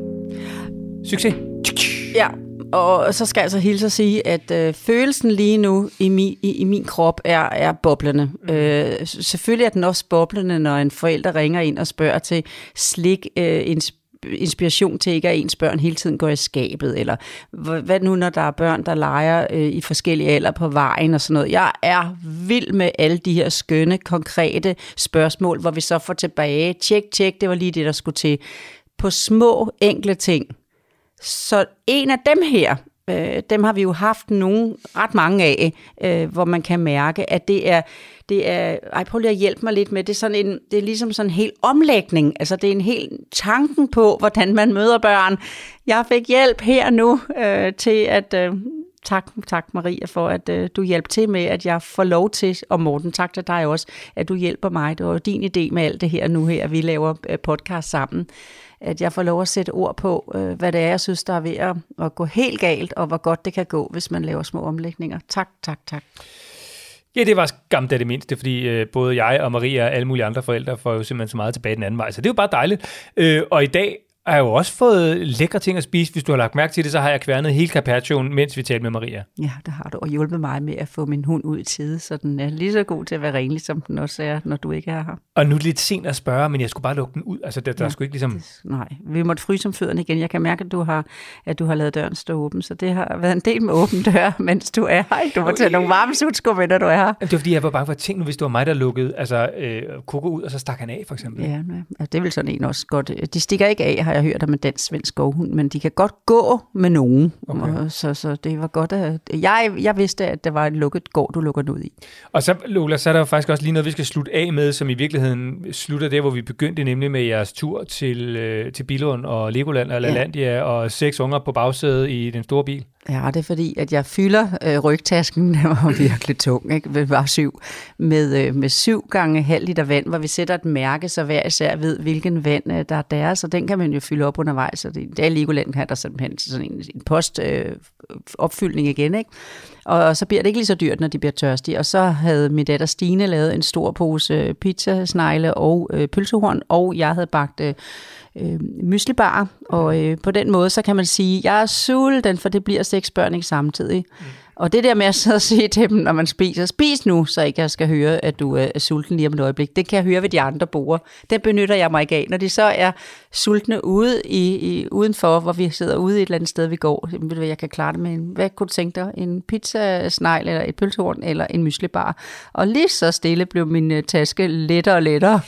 Succes. Ja, og så skal jeg altså hilse at sige, at øh, følelsen lige nu i min, i, i min krop er, er boblende. Mm. Øh, selvfølgelig er den også boblende, når en forælder ringer ind og spørger til slik, øh, ins- inspiration til ikke, at ens børn hele tiden går i skabet, eller hva- hvad nu, når der er børn, der leger øh, i forskellige alder på vejen og sådan noget. Jeg er vild med alle de her skønne, konkrete spørgsmål, hvor vi så får tilbage, tjek, tjek, det var lige det, der skulle til. På små, enkle ting. Så en af dem her, øh, dem har vi jo haft nogle, ret mange af, øh, hvor man kan mærke, at det er, det er, ej prøv lige at hjælpe mig lidt med, det er, sådan en, det er ligesom sådan en hel omlægning, altså det er en hel tanken på, hvordan man møder børn. Jeg fik hjælp her nu øh, til at, øh, tak, tak Maria for, at øh, du hjalp til med, at jeg får lov til, og Morten, tak til dig også, at du hjælper mig. Det var jo din idé med alt det her nu her, vi laver øh, podcast sammen at jeg får lov at sætte ord på, øh, hvad det er, jeg synes, der er ved at, at gå helt galt, og hvor godt det kan gå, hvis man laver små omlægninger. Tak, tak, tak. Ja, det var skam da det mindste, fordi øh, både jeg og Maria og alle mulige andre forældre får jo simpelthen så meget tilbage den anden vej, så det er jo bare dejligt. Øh, og i dag har jo også fået lækre ting at spise. Hvis du har lagt mærke til det, så har jeg kværnet hele carpaccioen, mens vi talte med Maria. Ja, det har du, og hjulpet mig med at få min hund ud i tide, så den er lige så god til at være renlig, som den også er, når du ikke er her. Og nu er det lidt sent at spørge, men jeg skulle bare lukke den ud. Altså, der, der Ja. skulle ikke ligesom... Det, nej, vi måtte fryse om fødderne igen. Jeg kan mærke, at du har, at du har lavet døren stå åben, så det har været en del med åben dør, <laughs> mens du er her. Du må tage nogle varme sutsko med, når du er her. Det var fordi, jeg var bange for at tænke nu, hvis det var mig, der lukkede altså, øh, Koko ud, og så stak han af, for eksempel. Ja, ja, ja, det vel sådan en også godt. De stikker ikke af, har jeg hørt om en dansk svensk skovhund, men de kan godt gå med nogen. Okay. Og Så, så det var godt at... Jeg, jeg vidste, at det var en lukket gård, du lukker den ud i. Og så, Lola, så er der jo faktisk også lige noget, vi skal slutte af med, som i virkeligheden slutter der, hvor vi begyndte, nemlig med jeres tur til, øh, til Bilund og Legoland og LaLandia, ja. og seks unger på bagsædet i den store bil. Ja, det er fordi, at jeg fylder øh, rygtasken, <laughs> den var virkelig tung, ikke? Det var syv, med, øh, med syv gange halv liter vand, hvor vi sætter et mærke, så hver især ved, hvilken vand øh, der er deres, og den kan man jo fylde op undervejs. Så det, det er Legoland her, der simpelthen sådan en, en post øh, opfyldning igen, ikke? Og så bliver det ikke lige så dyrt, når de bliver tørstige. Og så havde min datter Stine lavet en stor pose pizza, pizzasnegle og øh, pølsehorn, og jeg havde bagt øh, øh, myslibar, og øh, på den måde, så kan man sige, jeg er sulten, for det bliver seks børn ikke samtidig. Mm. Og det der med at sidde og sige til dem, når man spiser, spis nu, så ikke jeg skal høre, at du øh, er sulten lige om et øjeblik. Det kan jeg høre ved de andre borde. Den benytter jeg mig ikke af. Når de så er sultne ude i, i, udenfor, hvor vi sidder ude et eller andet sted, vi går, ved du jeg kan klare det med en, hvad kunne du tænke dig? En pizzasnegl, eller et pølsehorn, eller en myslibar. Og lige så stille blev min øh, taske lettere og lettere.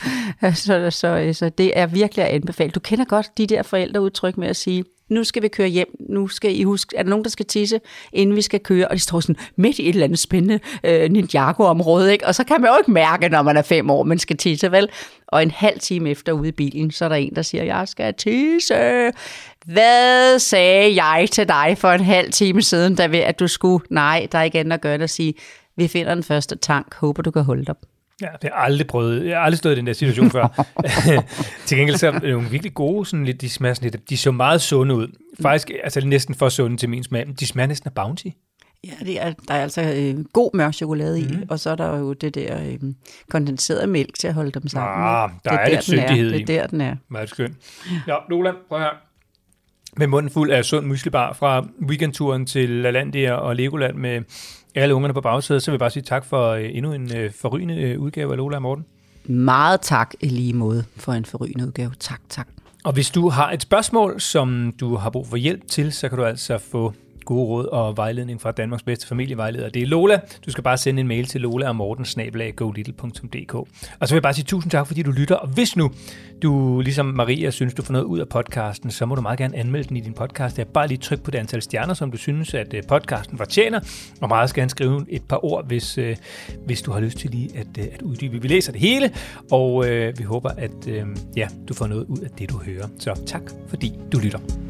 <laughs> så, så, øh, så det er virkelig at anbefale. Du kender godt de der forældreudtryk med at sige, nu skal vi køre hjem, nu skal I huske, er der nogen, der skal tisse, inden vi skal køre, og de står sådan midt i et eller andet spændende øh, Ninjago-område, ikke? og så kan man jo ikke mærke, når man er fem år, man skal tisse, vel? Og en halv time efter ude i bilen, så er der en, der siger, jeg skal tisse. Hvad sagde jeg til dig for en halv time siden, da vi, at du skulle? Nej, der er ikke andet at gøre end at sige, vi finder den første tank, håber du kan holde dig. Ja, det har jeg aldrig prøvet. Jeg har aldrig stået i den der situation før. <laughs> <laughs> Til gengæld så er det nogle virkelig gode, sådan lidt, de smager sådan lidt, de så meget sunde ud. Faktisk, altså næsten for sunde til min smag. De smager næsten af Bounty. Ja, det er, der er altså øh, god mørk chokolade mm. i, og så er der jo det der øh, kondenserede mælk til at holde dem sammen. Ah, der det er lidt den syndighed Det i. er der, den er. Meget skønt. Ja, Lola, prøv her. Med munden fuld af sund muslibar fra weekendturen til LaLandia og Legoland med alle ungerne på bagsædet, så vil jeg bare sige tak for øh, endnu en øh, forrygende øh, udgave af Lola og Morten. Meget tak i lige måde for en forrygende udgave. Tak, tak. Og hvis du har et spørgsmål, som du har brug for hjælp til, så kan du altså få gode råd og vejledning fra Danmarks bedste familievejleder. Det er Lola. Du skal bare sende en mail til lola og morten Og så vil jeg bare sige tusind tak, fordi du lytter. Og hvis nu du, ligesom Maria, synes, du får noget ud af podcasten, så må du meget gerne anmelde den i din podcast. Jeg bare lige tryk på det antal stjerner, som du synes, at øh, podcasten fortjener. Og meget gerne skrive et par ord, hvis, øh, hvis du har lyst til lige at, øh, at uddybe. Vi læser det hele, og øh, vi håber, at øh, ja, du får noget ud af det, du hører. Så tak, fordi du lytter.